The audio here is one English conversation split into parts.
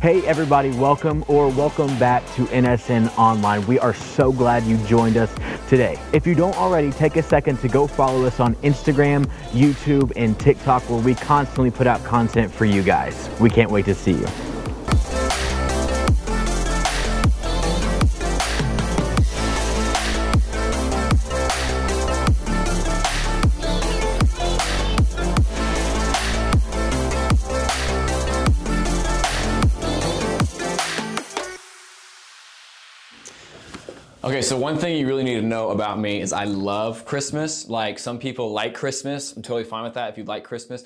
Hey, everybody, welcome or welcome back to NSN Online. We are so glad you joined us today. If you don't already, take a second to go follow us on Instagram, YouTube, and TikTok, where we constantly put out content for you guys. We can't wait to see you. Okay, so one thing you really need to know about me is I love Christmas. Like some people like Christmas. I'm totally fine with that if you like Christmas.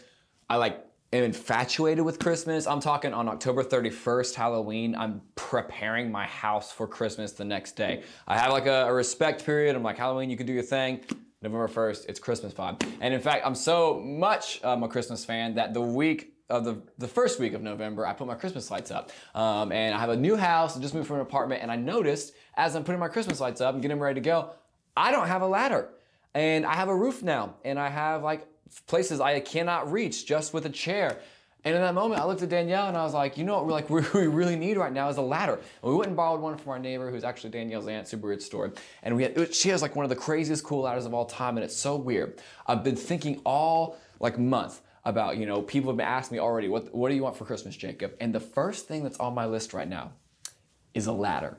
I like am infatuated with Christmas. I'm talking on October 31st, Halloween. I'm preparing my house for Christmas the next day. I have like a, a respect period. I'm like, Halloween, you can do your thing. November 1st, it's Christmas vibe. And in fact, I'm so much um, a Christmas fan that the week of the, the first week of November, I put my Christmas lights up. Um, and I have a new house, I just moved from an apartment, and I noticed as I'm putting my Christmas lights up and getting them ready to go, I don't have a ladder. And I have a roof now, and I have like places I cannot reach just with a chair. And in that moment, I looked at Danielle and I was like, you know what we're like we really need right now is a ladder. And we went and borrowed one from our neighbor who's actually Danielle's aunt, super weird store. And we had, she has like one of the craziest cool ladders of all time, and it's so weird. I've been thinking all like month about, you know, people have been asking me already, what, what do you want for Christmas, Jacob? And the first thing that's on my list right now is a ladder.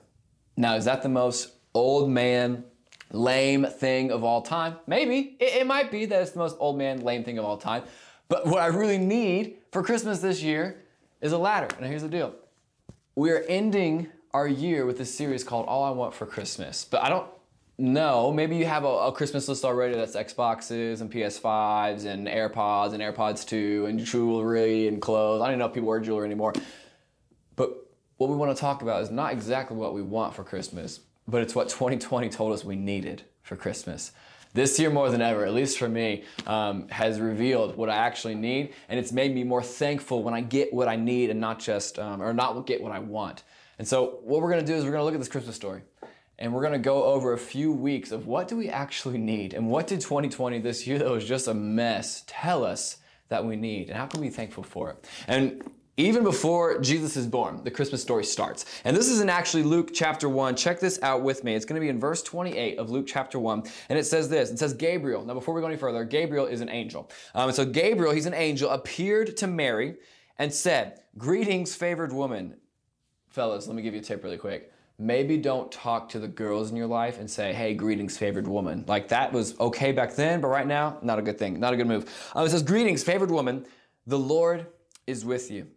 Now, is that the most old man, lame thing of all time? Maybe. It, it might be that it's the most old man, lame thing of all time. But what I really need for Christmas this year is a ladder. And here's the deal we are ending our year with a series called All I Want for Christmas. But I don't no, maybe you have a, a, Christmas list already that's Xboxes and PS5s and AirPods and AirPods 2 and jewelry and clothes. I don't even know if people wear jewelry anymore. But what we want to talk about is not exactly what we want for Christmas, but it's what 2020 told us we needed for Christmas. This year, more than ever, at least for me, um, has revealed what I actually need, and it's made me more thankful when I get what I need and not just, um, or not get what I want. And so, what we're going to do is we're going to look at this Christmas story and we're going to go over a few weeks of what do we actually need and what did 2020 this year that was just a mess tell us that we need and how can we be thankful for it and even before Jesus is born, the Christmas story starts. And this is in actually Luke chapter 1. Check this out with me. It's going to be in verse 28 of Luke chapter 1. And it says this It says, Gabriel. Now, before we go any further, Gabriel is an angel. Um, so, Gabriel, he's an angel, appeared to Mary and said, Greetings, favored woman. Fellas, let me give you a tip really quick maybe don't talk to the girls in your life and say, hey, greetings, favored woman. Like that was okay back then, but right now, not a good thing, not a good move. Um, it says, greetings, favored woman, the Lord is with you.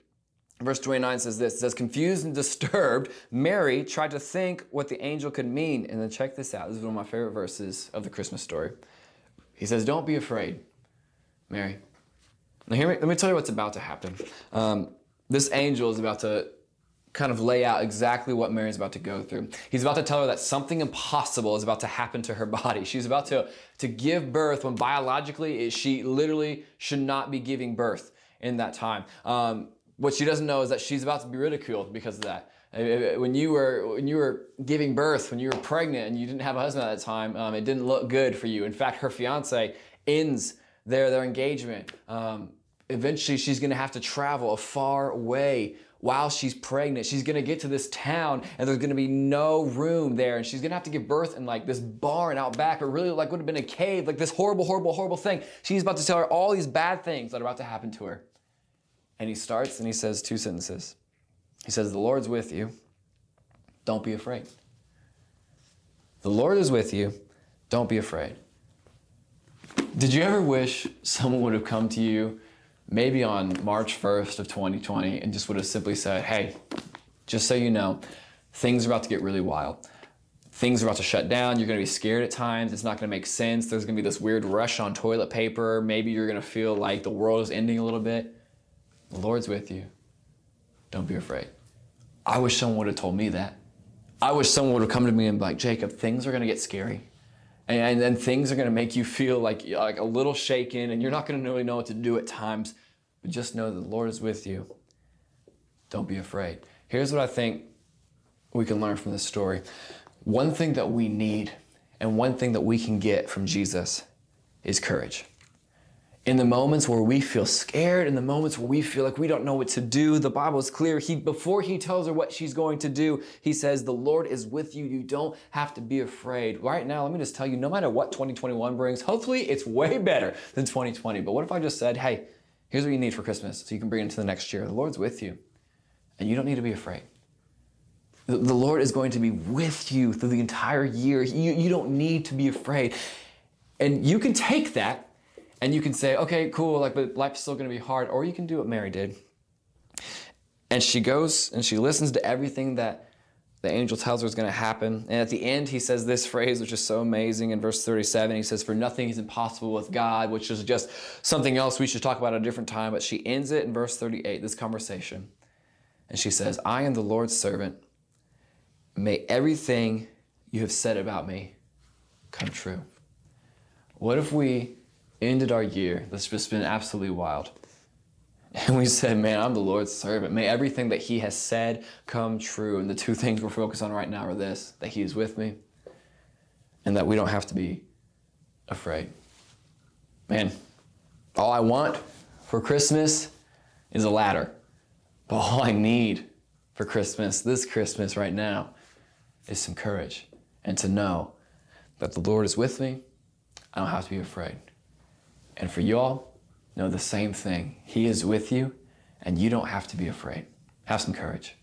Verse 29 says this, it says, confused and disturbed, Mary tried to think what the angel could mean. And then check this out. This is one of my favorite verses of the Christmas story. He says, don't be afraid, Mary. Now, hear me, let me tell you what's about to happen. Um, this angel is about to kind of lay out exactly what Mary's about to go through. He's about to tell her that something impossible is about to happen to her body. She's about to, to give birth when biologically she literally should not be giving birth in that time. Um, what she doesn't know is that she's about to be ridiculed because of that. When you were when you were giving birth, when you were pregnant and you didn't have a husband at that time, um, it didn't look good for you. In fact, her fiance ends their their engagement. Um, eventually, she's going to have to travel a far way while she's pregnant. She's gonna get to this town and there's gonna be no room there. And she's gonna have to give birth in like this barn out back, or really like would have been a cave, like this horrible, horrible, horrible thing. She's about to tell her all these bad things that are about to happen to her. And he starts and he says two sentences. He says, The Lord's with you. Don't be afraid. The Lord is with you. Don't be afraid. Did you ever wish someone would have come to you maybe on March 1st of 2020 and just would have simply said, hey, just so you know, things are about to get really wild. Things are about to shut down. You're going to be scared at times. It's not going to make sense. There's going to be this weird rush on toilet paper. Maybe you're going to feel like the world is ending a little bit. The Lord's with you. Don't be afraid. I wish someone would have told me that. I wish someone would have come to me and be like, Jacob, things are going to get scary and then things are going to make you feel like like a little shaken and you're not going to really know what to do at times but just know that the lord is with you. Don't be afraid. Here's what i think we can learn from this story. One thing that we need and one thing that we can get from jesus is courage in the moments where we feel scared, in the moments where we feel like we don't know what to do, the Bible is clear. He, before he tells her what she's going to do, he says, The Lord is with you. You don't have to be afraid. Right now, let me just tell you, no matter what 2021 brings, hopefully it's way better than 2020. But what if I just said, Hey, here's what you need for Christmas so you can bring it into the next year? The Lord's with you, and you don't need to be afraid. The, the Lord is going to be with you through the entire year. You, you don't need to be afraid. And you can take that and you can say, okay, cool, like, but life's still gonna be hard. Or you can do what Mary did. And she goes and she listens to everything that the angel tells her is going to happen. And at the end, he says this phrase, which is so amazing in verse 37. He says, For nothing is impossible with God, which is just something else we should talk about at a different time. But she ends it in verse 38, this conversation. And she says, I am the Lord's servant. May everything you have said about me come true. What if we ended our year that's just been absolutely wild. And we said, Man, I'm the Lord's servant. May everything that He has said come true. And the two things we're focused on right now are this that He is with me and that we don't have to be afraid. Man, all I want for Christmas is a ladder. But all I need for Christmas, this Christmas right now, is some courage and to know that the Lord is with me. I don't have to be afraid. And for y'all, know the same thing. He is with you, and you don't have to be afraid. Have some courage.